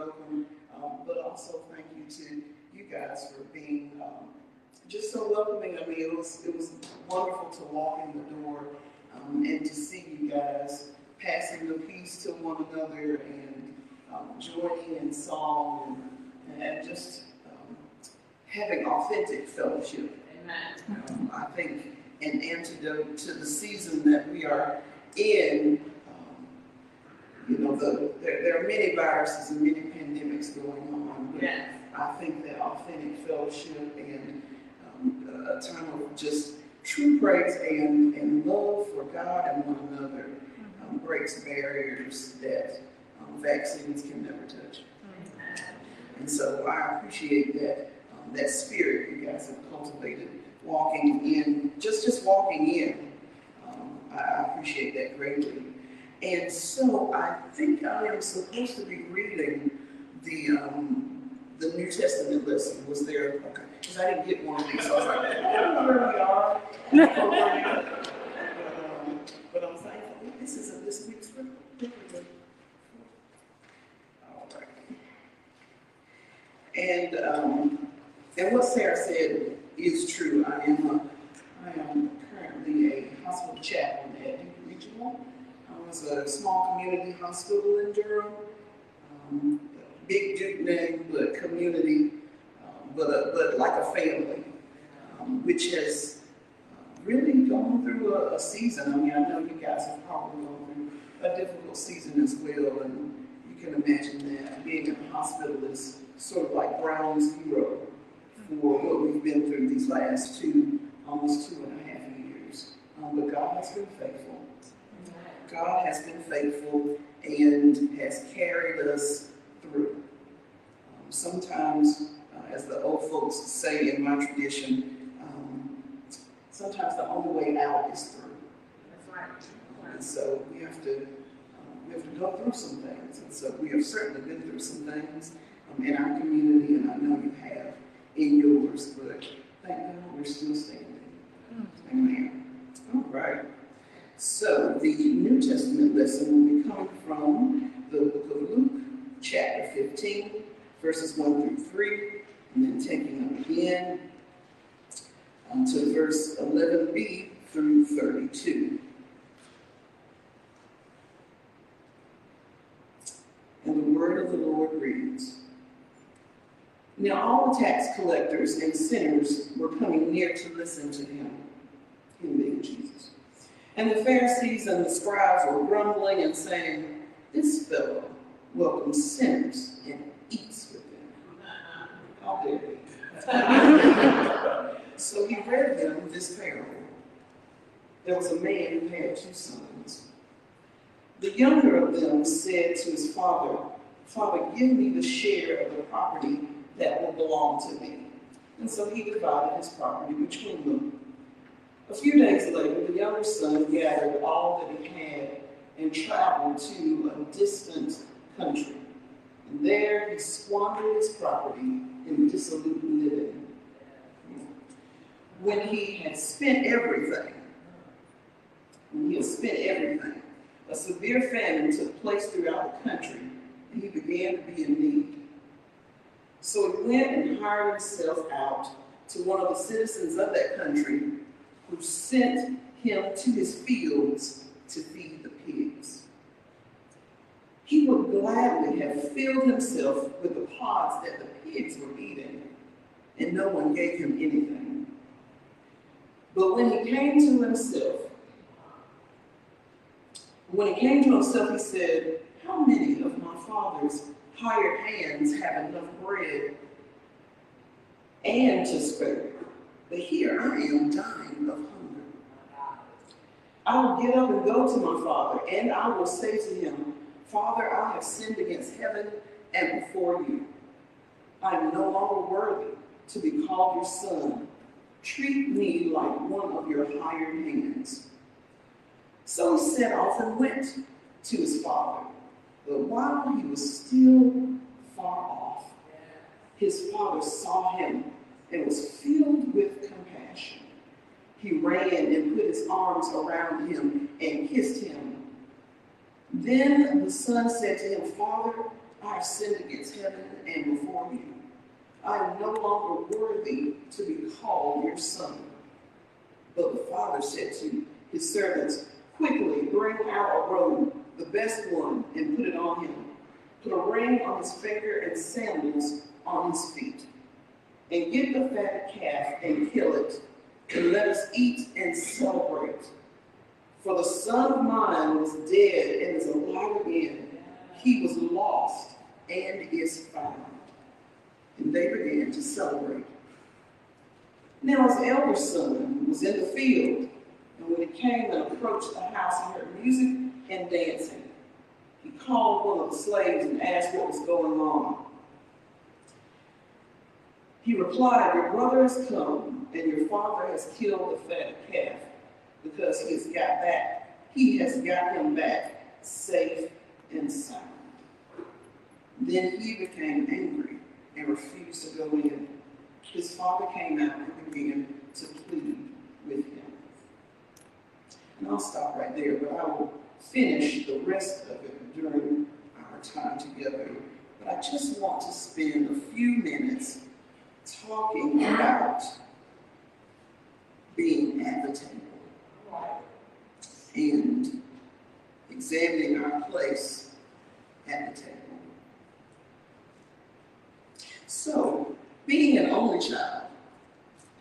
welcome. Um, but also thank you to you guys for being um, just so welcoming. I mean, it was it was wonderful to walk in the door um, and to see you guys passing the peace to one another and um, joining in song and, and just um, having authentic fellowship. Amen. Um, I think an antidote to the season that we are in. You know, the, there, there are many viruses and many pandemics going on, but Yes. I think that authentic fellowship and um, a time of just true praise and, and love for God and one another um, breaks barriers that um, vaccines can never touch. And so I appreciate that um, that spirit you guys have cultivated, walking in, just just walking in. Um, I appreciate that greatly. And so I think I am supposed to be reading the um, the New Testament lesson. Was there? Okay, because I didn't get one of these. So I was like, I don't know where we are. but, um, but I'm thankful. This isn't this week's scripture. All right. And, um, and what Sarah said is true. I am, a, I am currently a hospital chaplain at Duke Regional. Um, it's a small community hospital in Durham. Um, big Duke name, but community, um, but, a, but like a family, um, which has uh, really gone through a, a season. I mean, I know you guys have probably gone through a difficult season as well, and you can imagine that being in a hospital is sort of like ground zero for what we've been through these last two, almost two and a half years. Um, but God has been faithful. God has been faithful and has carried us through. Um, sometimes, uh, as the old folks say in my tradition, um, sometimes the only way out is through. That's right. And so we have to, um, we have to go through some things. And so we have certainly been through some things um, in our community, and I know you have in yours, but thank God we're still standing. Amen. All right. So the New Testament lesson will be coming from the book of Luke, chapter 15, verses 1 through 3, and then taking up again to verse 11b through 32. And the word of the Lord reads Now all the tax collectors and sinners were coming near to listen to him, him being Jesus. And the Pharisees and the scribes were grumbling and saying, This fellow welcomes sinners and eats with them. How dare he? so he read them this parable. There was a man who had two sons. The younger of them said to his father, Father, give me the share of the property that will belong to me. And so he divided his property between them. A few days later, the younger son gathered all that he had and traveled to a distant country. And there he squandered his property in dissolute living. When he had spent everything, when he had spent everything, a severe famine took place throughout the country, and he began to be in need. So he went and hired himself out to one of the citizens of that country, who sent him to his fields to feed the pigs. He would gladly have filled himself with the pods that the pigs were eating, and no one gave him anything. But when he came to himself, when he came to himself, he said, How many of my father's hired hands have enough bread and to spare? But here I am dying of hunger. I will get up and go to my father, and I will say to him, Father, I have sinned against heaven and before you. I am no longer worthy to be called your son. Treat me like one of your hired hands. So he set off and went to his father. But while he was still far off, his father saw him and was filled with compassion. He ran and put his arms around him and kissed him. Then the son said to him, Father, I have sinned against heaven and before you. I am no longer worthy to be called your son. But the father said to his servants, Quickly bring out a robe, the best one, and put it on him. Put a ring on his finger and sandals on his feet. And get the fat calf and kill it, and let us eat and celebrate. For the son of mine was dead and is alive again. He was lost and is found. And they began to celebrate. Now his elder son was in the field, and when he came and approached the house, he heard music and dancing. He called one of the slaves and asked what was going on. He replied, Your brother has come, and your father has killed the fatted calf, because he has got back. He has got him back safe and sound. Then he became angry and refused to go in. His father came out and began to plead with him. And I'll stop right there, but I will finish the rest of it during our time together. But I just want to spend a few minutes talking about being at the table and examining our place at the table. So, being an only child,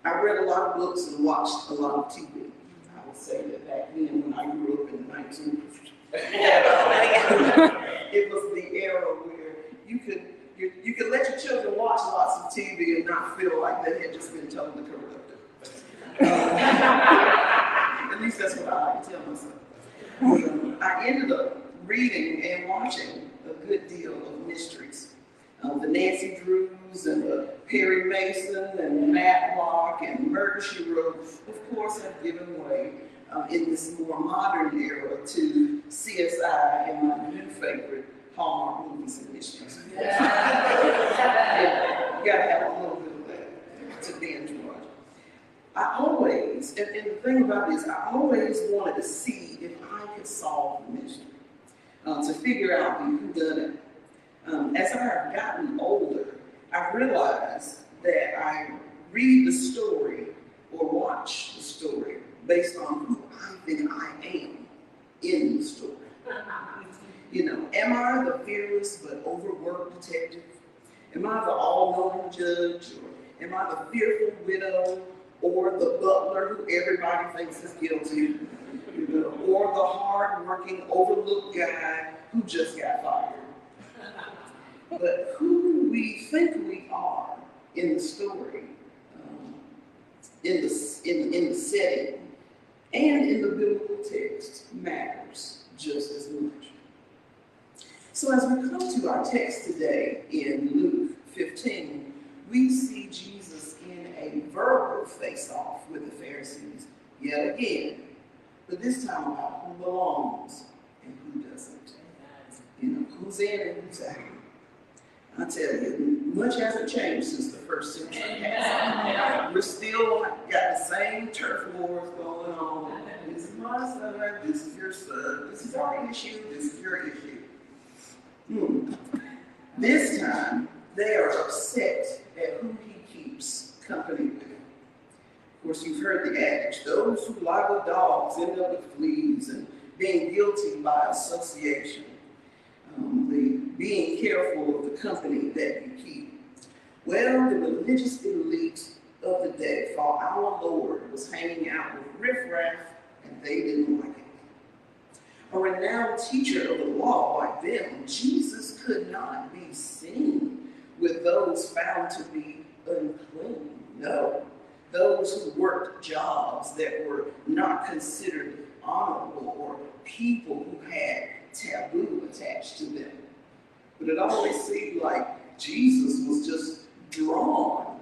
I read a lot of books and watched a lot of TV. I would say that back then, when I grew up in the 1950s, it was the era where you could you, you could let your children watch lots of TV and not feel like they had just been told to corrupt it. Uh, at least that's what I like to tell myself. Um, I ended up reading and watching a good deal of mysteries. Um, the Nancy Drews and the Perry Mason and Matt Matlock and Murder She Wrote, of course, have given way um, in this more modern era to CSI and my new favorite, Hallmark movies and mysteries. yeah, you gotta have a little bit of that to binge watch. I always, and, and the thing about this, I always wanted to see if I could solve the mystery, uh, to figure out who done it. Um, as I have gotten older, I realized that I read the story or watch the story based on who I think I am in the story. You know, am I the fearless but overworked detective? Am I the all-knowing judge? Or am I the fearful widow? Or the butler who everybody thinks is guilty? You know, or the hard-working, overlooked guy who just got fired? But who we think we are in the story, um, in, the, in, in the setting, and in the biblical text matters just as much. So as we come to our text today in Luke 15, we see Jesus in a verbal face-off with the Pharisees yet again, but this time about who belongs and who doesn't. You know, who's in and who's out. I tell you, much hasn't changed since the first century. We're still got the same turf wars going on. This is my son, this is your son, this is our issue, this is your issue. Hmm. This time, they are upset at who he keeps company with. Of course, you've heard the adage those who lie with dogs end up with fleas and being guilty by association. Um, the being careful of the company that you keep. Well, the religious elite of the day thought our Lord was hanging out with riffraff and they didn't like it a renowned teacher of the law like them, Jesus could not be seen with those found to be unclean. No, those who worked jobs that were not considered honorable or people who had taboo attached to them. But it always seemed like Jesus was just drawn,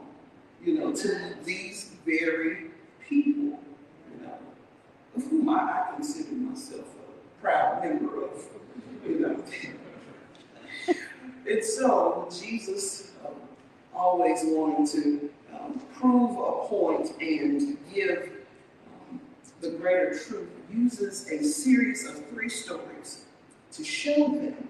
you know, to these very people, you know, of whom I, I consider myself a proud member of, you know. and so Jesus um, always wanted to um, prove a point and give um, the greater truth, uses a series of three stories to show them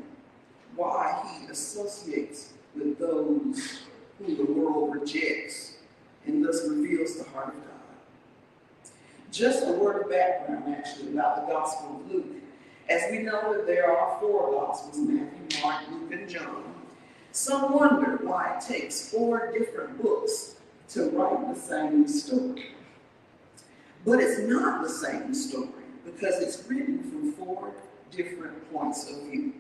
why he associates with those whom the world rejects and thus reveals the heart of God. Just a word of background, actually, about the Gospel of Luke. As we know that there are four Gospels Matthew, Mark, Luke, and John some wonder why it takes four different books to write the same story. But it's not the same story because it's written from four different points of view.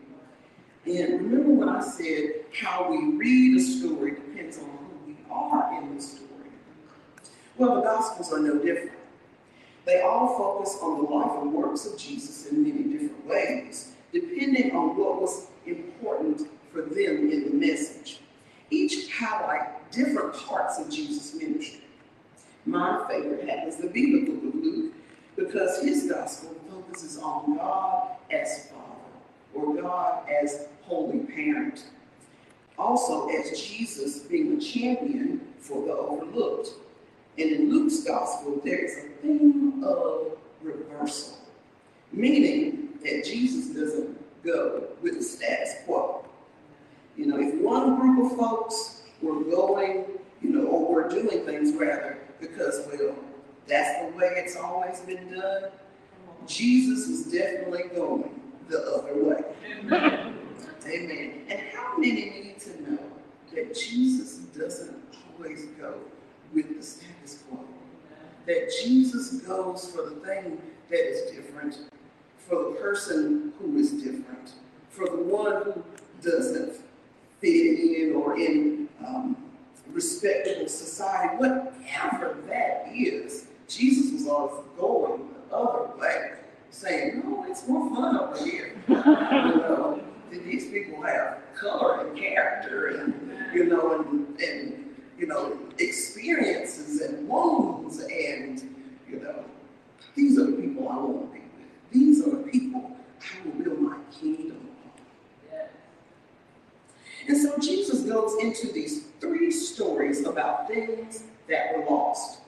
And remember when I said how we read a story depends on who we are in the story? Well, the Gospels are no different. They all focus on the life and works of Jesus in many different ways, depending on what was important for them in the message. Each highlight different parts of Jesus' ministry. My favorite happens to be the book of Luke because his gospel focuses on God as Father or God as Holy Parent. Also, as Jesus being a champion for the overlooked. And in Luke's gospel, there is a theme of reversal, meaning that Jesus doesn't go with the status quo. You know, if one group of folks were going, you know, or were doing things rather, because, well, that's the way it's always been done, Jesus is definitely going the other way. Amen. And how many need to know that Jesus doesn't always go with the status quo? That Jesus goes for the thing that is different, for the person who is different, for the one who doesn't fit in or in um, respectable society, whatever that is. Jesus was always going the other way, saying, "No, it's more fun over here." you know, these people have color and character, and you know, and, and you know, experiences and wounds, and you know, these are the people I want to be with. These are the people I will build my kingdom on. And so Jesus goes into these three stories about things that were lost.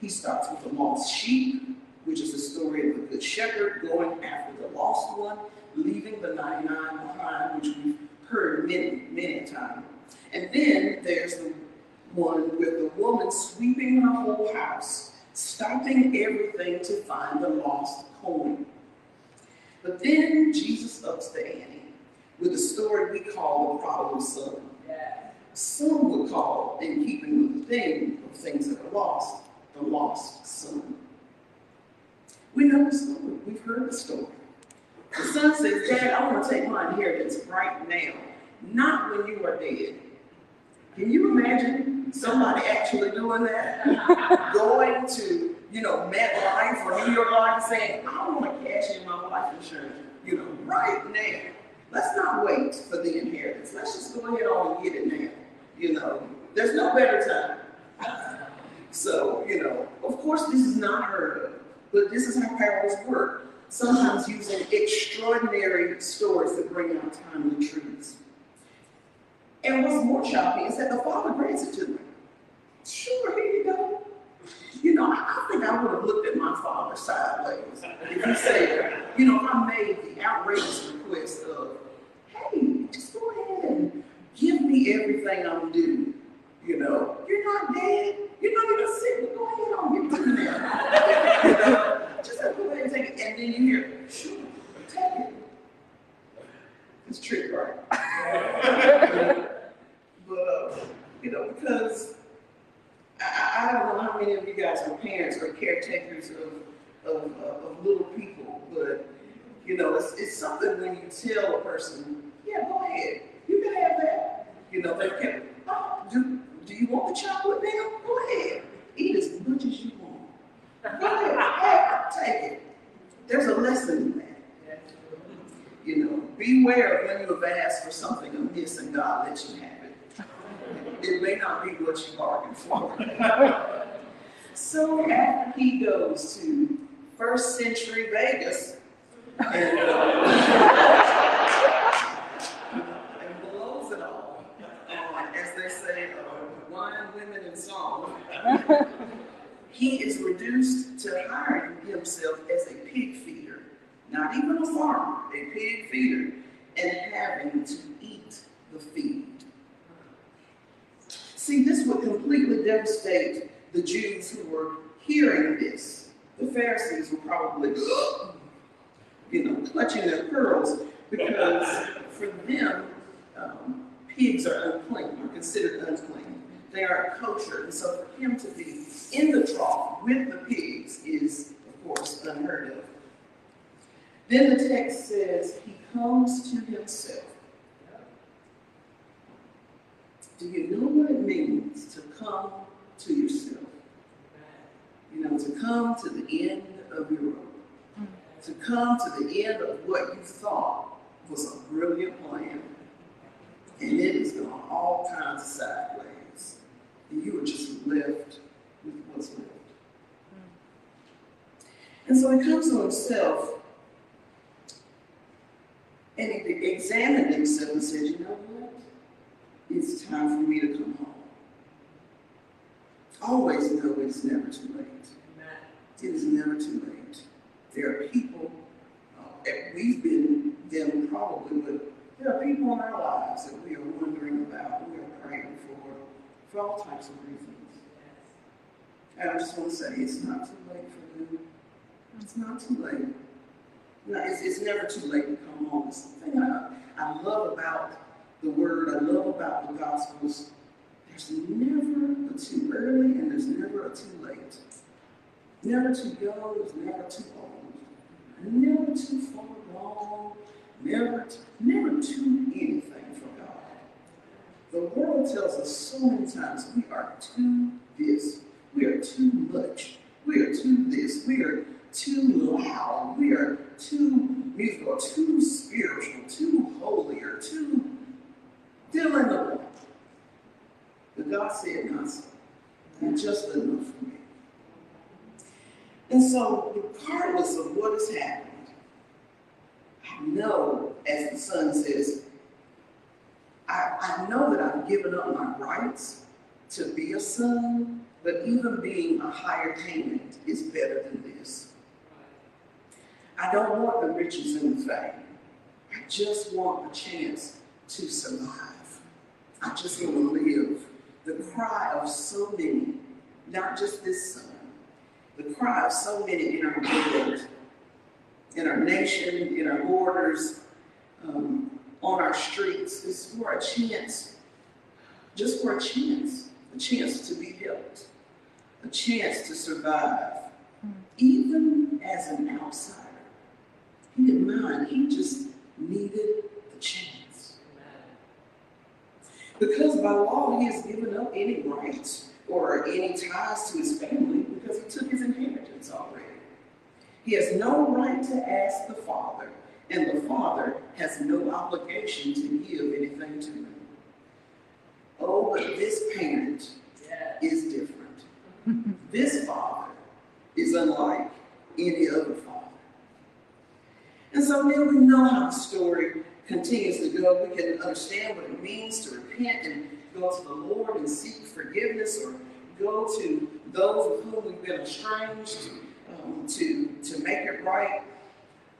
He starts with the lost sheep, which is the story of the good shepherd going after the lost one, leaving the 99 behind, which we've heard many, many times. And then there's the one with the woman sweeping her whole house, stopping everything to find the lost coin. But then Jesus ups the ante with the story we call the prodigal son. Some would call, in keeping with the theme of things that are lost, the lost son. We know the story. We've heard the story. The son says, Dad, I want to take my inheritance right now, not when you are dead. Can you imagine somebody actually doing that? Going to, you know, MetLife or New York Life and saying, I want to cash in my life insurance, you know, right now. Let's not wait for the inheritance. Let's just go ahead on and get it now. You know, there's no better time. So, you know, of course, this is not heard of, but this is how parables work. Sometimes using extraordinary stories to bring out timely truths. And what's more shocking is that the father grants it to him. Sure, here you go. You know, I think I would have looked at my father sideways if he said, you know, I made the outrageous request of, hey, just go ahead and give me everything I'm due. You know, you're not dead. You're not even sick. Go ahead on, get to me you know, just go ahead and take it. And then you hear, sure, take it. It's trick, right? but, uh, you know, because I, I don't know how many of you guys are parents or caretakers of, of, uh, of little people, but, you know, it's, it's something when you tell a person, yeah, go ahead, you can have that. You know, they can, oh, do, do you want the chocolate now? Go ahead. Eat as much as you want. Go ahead, have take it. There's a lesson in that. You know, beware when you have asked for something amiss and God lets you have it. It may not be what you bargained for. so after he goes to first century Vegas and, uh, and blows it all, uh, as they say, women, and song, he is reduced to hiring himself as a pig feeder not even a farmer, a pig feeder, and having to eat the feed. See, this would completely devastate the Jews who were hearing this. The Pharisees were probably, you know, clutching their pearls because for them, um, pigs are unclean, are considered unclean. They are kosher, and so for him to be in the trough with the pigs is, of course, unheard of. Then the text says, He comes to Himself. Do you know what it means to come to yourself? You know, to come to the end of your rope. To come to the end of what you thought was a brilliant plan. And it has gone all kinds of sideways. And you are just left with what's left. And so he comes to himself and he examined himself and said, You know what? It's time for me to come home. Always know it's never too late. It is never too late. There are people, uh, and we've been them probably, but there are people in our lives that we are wondering about, we are praying for, for all types of reasons. And I just want to say, it's not too late for them. It's not too late. No, it's, it's never too late to come home. It's the thing I, I love about the Word, I love about the Gospels. There's never a too early and there's never a too late. Never too young, there's never too old. Never too far gone, never, never too anything. The world tells us so many times we are too this, we are too much, we are too this, we are too loud, we are too musical, too spiritual, too holy, or too in the blank. But God said not so. And just enough for me. And so, regardless of what has happened, I know, as the son says, I, I know that I've given up my rights to be a son, but even being a higher payment is better than this. I don't want the riches and the fame. I just want a chance to survive. I just want to live. The cry of so many, not just this son, the cry of so many in our world, in our nation, in our borders, um, on our streets, is for a chance, just for a chance, a chance to be helped, a chance to survive, hmm. even as an outsider. He didn't mind, he just needed a chance. Because by law, he has given up any rights or any ties to his family because he took his inheritance already. He has no right to ask the Father, and the Father has no obligation to give anything to him. Oh, but this parent is different. this father is unlike any other father. And so now we know how the story continues to go. We can understand what it means to repent and go to the Lord and seek forgiveness or go to those with whom we've been estranged um, to, to make it right.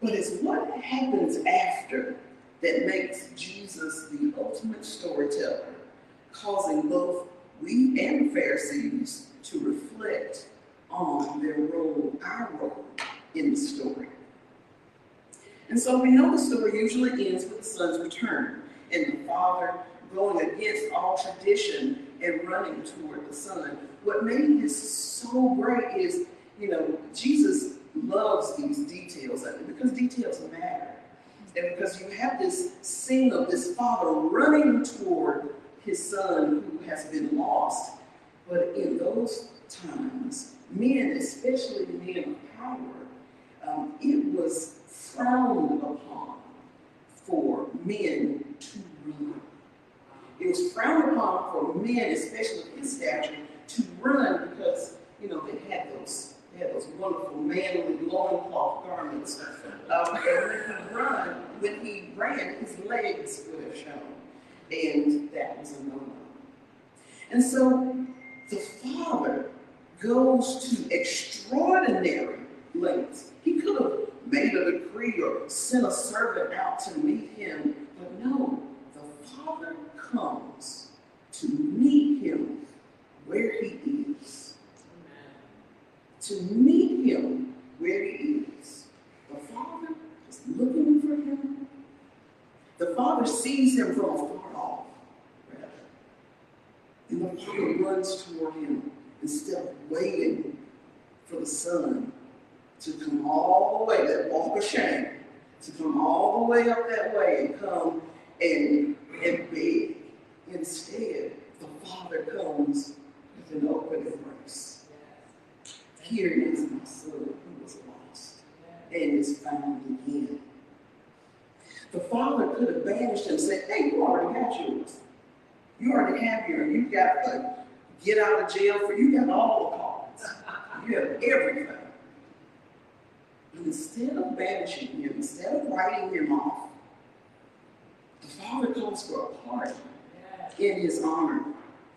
But it's what happens after that makes Jesus the ultimate storyteller, causing both we and Pharisees to reflect on their role, our role in the story. And so we know the story usually ends with the son's return and the father going against all tradition and running toward the son. What made this so great is, you know, Jesus loves these details because details matter. And because you have this scene of this father running toward his son who has been lost. But in those times, men, especially men of power, um, it was frowned upon for men to run. It was frowned upon for men, especially of his stature, to run because, you know, they had those, had those wonderful manly loincloth garments. Um, and when he run, when he ran, his legs would have shown. And that was a no-no. And so the father goes to extraordinary lengths. He could have made a decree or sent a servant out to meet him, but no, the Father comes to meet him where he is. To meet him where he is. The Father is looking for him. The Father sees him from afar off. And the Father runs toward him instead of waiting for the Son to come all the way, that walk of shame, to come all the way up that way and come and, and beg. Instead, the Father comes with an open embrace. Here is my son who was lost and is found again. The Father could have banished him and said, Hey, you already got yours. You already have yours. You got the get out of jail for you got all the cards. You have everything. But instead of banishing him, instead of writing him off, the Father comes for a party in his honor,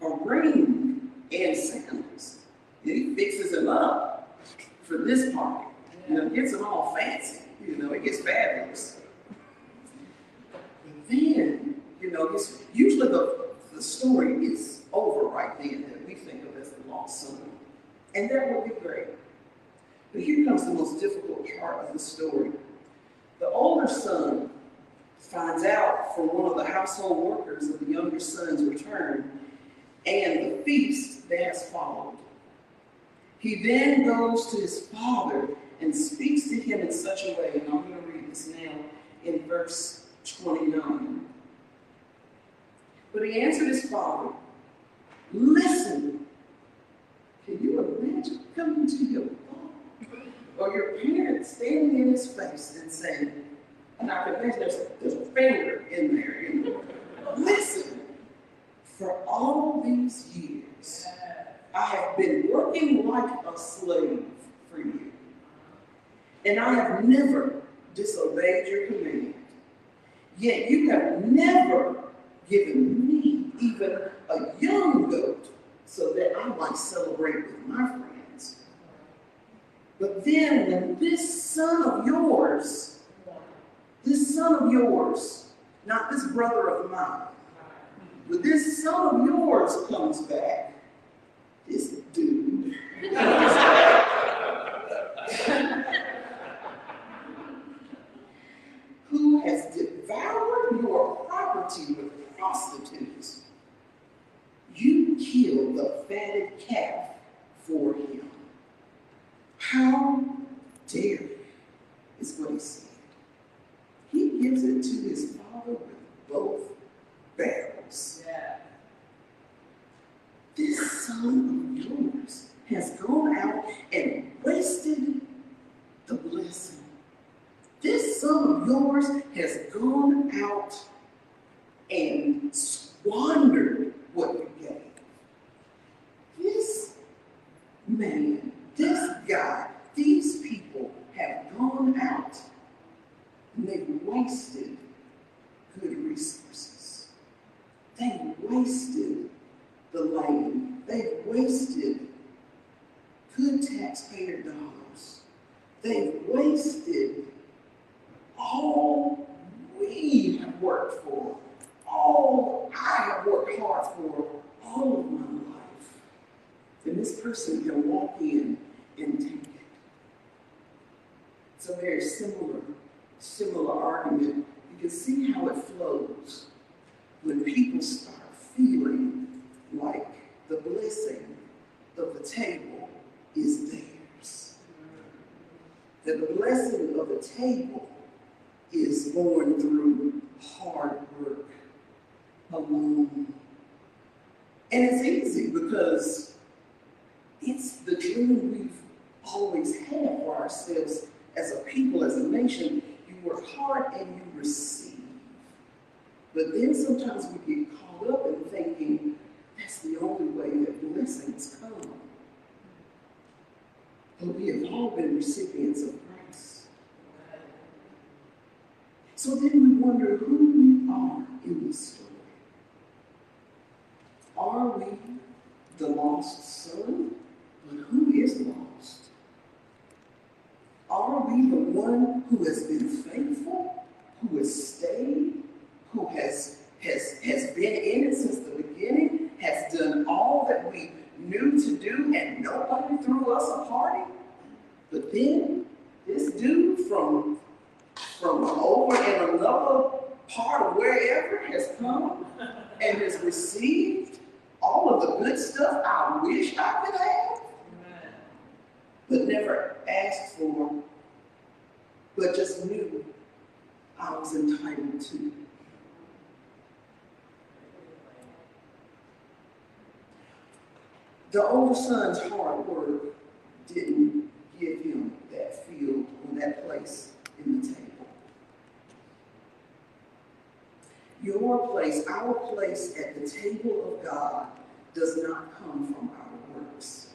a ring and sandals. He fixes him up for this party. You know, gets them all fancy. You know, it gets fabulous. But then, you know, it's usually the, the story is over right then that we think of as the lost son. And that would be great. But here comes the most difficult part of the story. The older son finds out from one of the household workers of the younger son's return and the feast that has followed. He then goes to his father and speaks to him in such a way, and I'm going to read this now in verse 29. But he answered his father, Listen, can you imagine coming to your father or your parents standing in his face and saying, and I can imagine there's, there's a finger in there, you know, listen, for all these years, I have been working like a slave for you. And I have never disobeyed your command. Yet you have never given me even a young goat so that I might celebrate with my friends. But then when this son of yours, this son of yours, not this brother of mine, but this son of yours comes back, this dude. who has devoured your property with prostitutes. You killed the fatted calf for him. How dare you, is what he said. He gives it to his father with both barrels. This son of yours has gone out and wasted the blessing. This son of yours has gone out and squandered what you gave. This man, this guy, these people have gone out and they've wasted good resources. They've wasted the land. They've wasted good taxpayer dollars. They've wasted all we have worked for, all I have worked hard for all of my life. And this person can walk in and take it. It's a very similar, similar argument. You can see how it flows when people start feeling like the blessing of the table is theirs. That the blessing of the table is born through hard work alone. And it's easy because it's the dream we've always had for ourselves as a people, as a nation. You work hard and you receive. But then sometimes we get caught up in thinking that's the only blessings come. But we have all been recipients of grace. So then we wonder who we are in this story. Are we the lost son? But who is lost? Are we the one who has been faithful, who has stayed, who has has, has been in it since the beginning, has done all that we knew to do, and nobody threw us a party. But then this dude from from over in another part of wherever has come and has received all of the good stuff I wish I could have, but never asked for, but just knew I was entitled to. The older son's hard work didn't give him that field or that place in the table. Your place, our place at the table of God does not come from our works.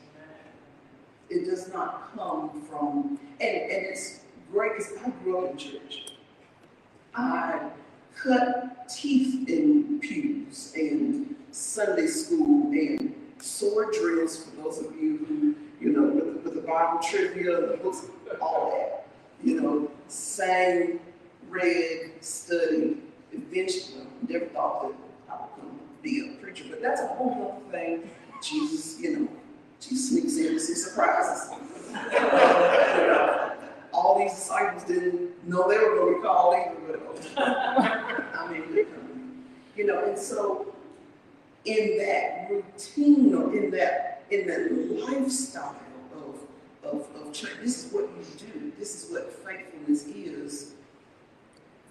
It does not come from, and, and it's great because I grew up in church. I cut teeth in pews and Sunday school and sword drills for those of you who, you know, with, with the Bible trivia, the books, all that. You know, sang, read, studied, eventually never thought that I would be a preacher, but that's a whole other thing. Jesus, you know, Jesus sneaks in some surprises. All these disciples didn't know they were going to be called either, but I mean, you know, and so in that routine or in that in that lifestyle of, of, of church, this is what you do. This is what faithfulness is.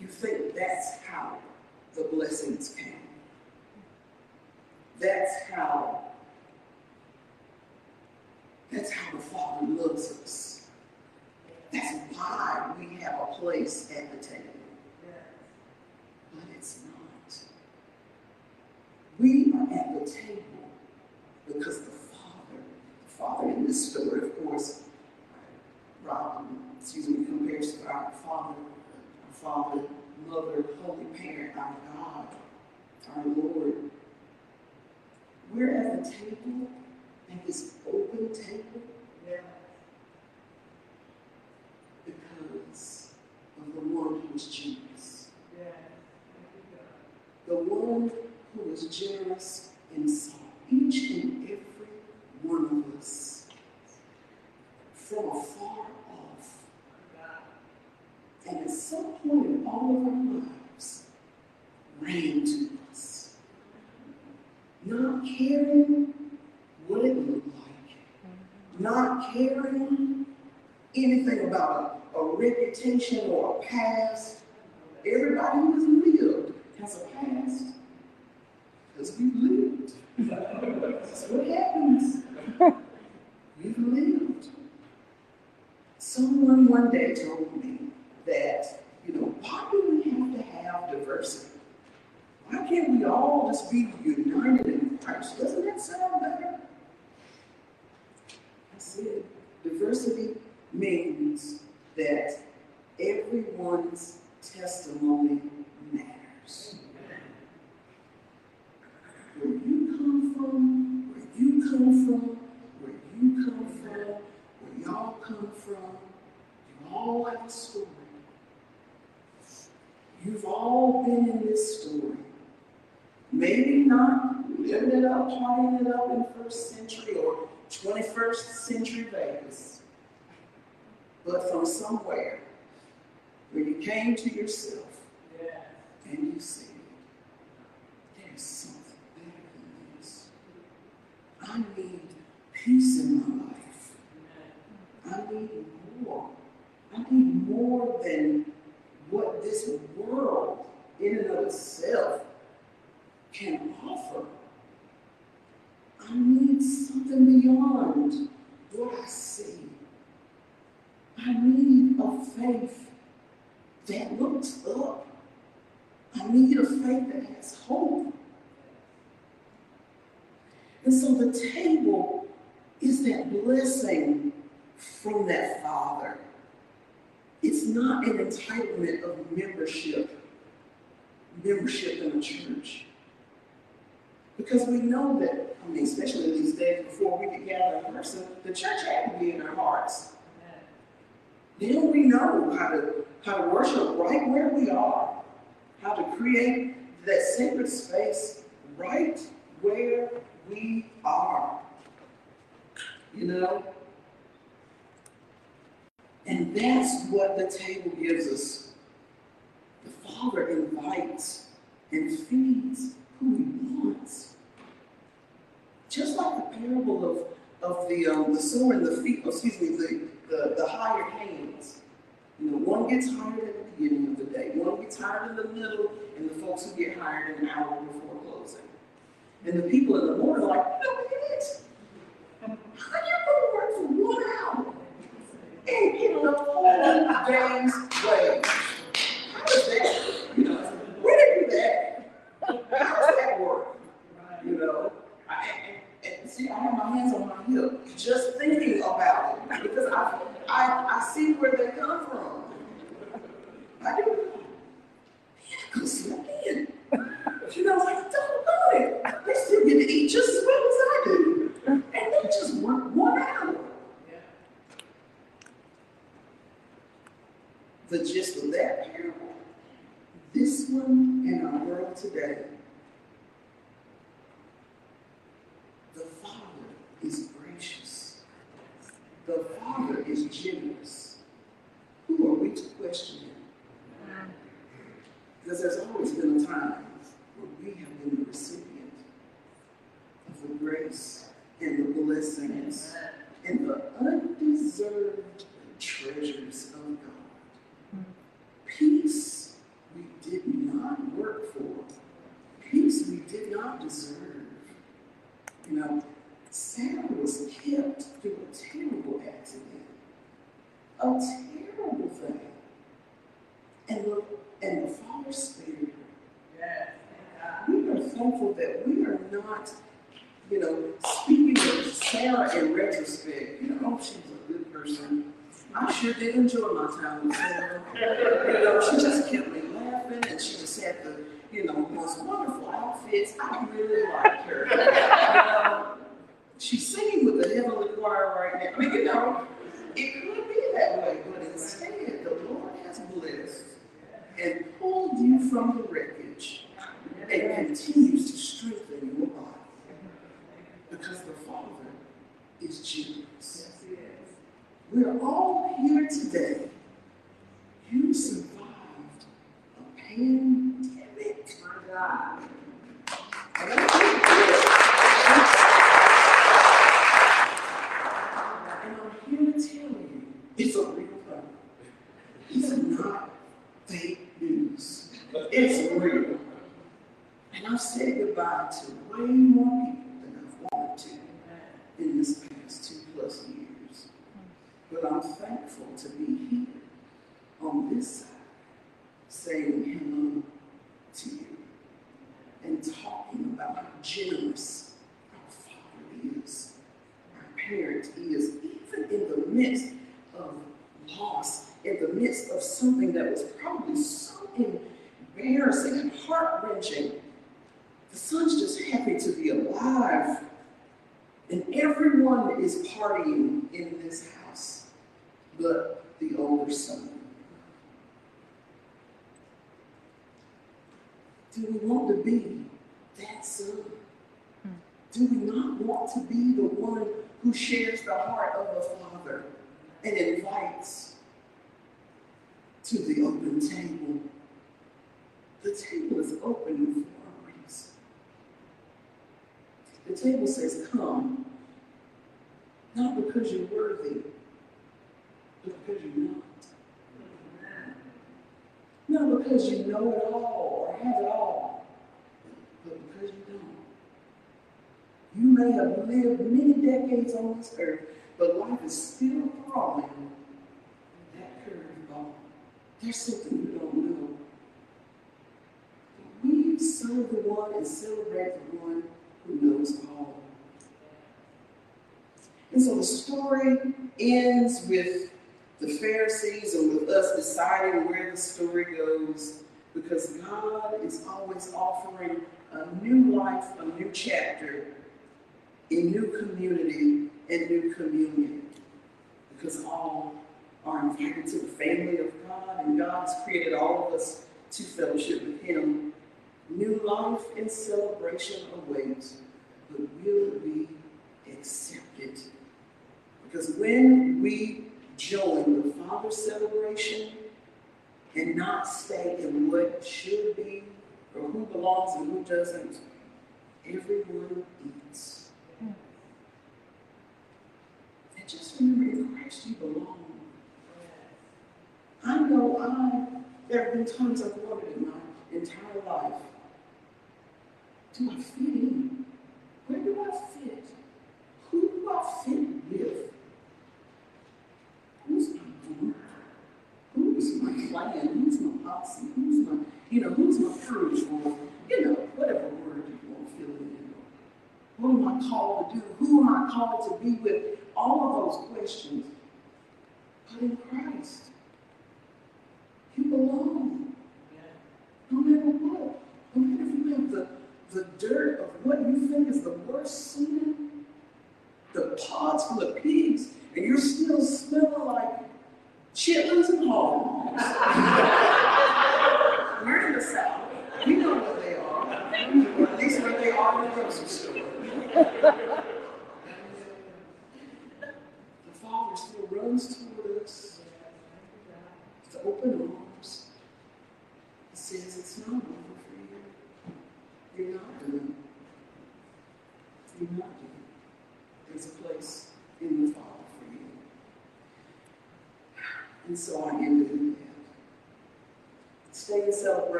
You think that's how the blessings came. That's how that's how the Father loves us. That's why we have a place at the table. But it's not. We are at the table because the Father, the Father in this story, of course, Rob, excuse me, compares to our Father, our Father, Mother, Holy Parent, our God, our Lord. We're at the table, at this open table, because of the one who is generous. The one who is generous in saw each and every one of us from afar off. And at some point in all of our lives, ran to us. Not caring what it looked like, not caring anything about a, reputation or a past. Everybody who's lived has a past. Because we've lived. That's what happens. We've lived. Someone one day told me that, you know, why do we have to have diversity? Why can't we all just be united in Christ? Doesn't that sound better? Diversity means that everyone's testimony matters. Where you come from, where you come from, where you come from, where y'all come from, you all have a story. You've all been in this story. Maybe not living it up, trying it up in first century or 21st century Vegas, but from somewhere where you came to yourself and you said, there's something better than this. I need peace in my life. I need more. I need more than what this world in and of itself can offer. I need something beyond what I see. I need a faith that looks up. I need a faith that has hope. And so the table is that blessing from that Father. It's not an entitlement of membership, membership in a church. Because we know that, I mean, especially these days before we could gather in person, the church had to be in our hearts. Then we know how to how to worship right where we are, how to create that sacred space right where we are. You know? And that's what the table gives us. The Father invites and feeds who he. Just like the parable of, of the, um, the sower and the feet, excuse me, the, the, the hired hands. You know, one gets hired at the beginning of the day, one gets hired in the middle, and the folks who get hired an hour before closing. And the people in the morning are like, look at it. How you gonna work for one hour and get the whole day's wage? How is that? You know, where did you do that? How that work? You know, I, and, and see, I have my hands on my hip just thinking about it because I, I, I see where they come from. I do. Yeah, go sleep in. You know, like, don't know it. They still get to eat just as well as I do. And they just work one hour. The gist of that parable, this one in our world today, the Father is gracious. The Father is generous. Who are we to question him? Because there's always been a time where we have been the recipient of the grace and the blessings older son. Do we want to be that son? Do we not want to be the one who shares the heart of the Father and invites to the open table? The table is open for a reason. The table says, Come, not because you're worthy, but because you're not. Not because you know it all or have it all, but because you don't. You may have lived many decades on this earth, but life is still throwing that curveball. There's something you don't know. We serve the one and celebrate the one who knows all. And so the story ends with the Pharisees and with us deciding where the story goes because God is always offering a new life, a new chapter, a new community, and new communion. Because all are invited to the family of God, and God has created all of us to fellowship with Him New life and celebration awaits, but will we accept it? Because when we join the Father's celebration and not stay in what should be or who belongs and who doesn't, everyone eats. And just remember, in Christ you belong. I know I, there have been times I've wondered in my entire life, do I fit in? Where do I fit? Who do I fit with? Who's my group? Who's my clan? Who's my posse? Who's my, you know, who's my crew? Or, you know, whatever word you want to fill it in. What am I called to do? Who am I called to be with? All of those questions. But in Christ, you belong. No matter what. No matter if you have the, the dirt of what you think is the worst sin, the pods full of pigs, and you're still smelling like chitlins and hogs. We're in the South. We know what they are. At least where they are in the grocery store.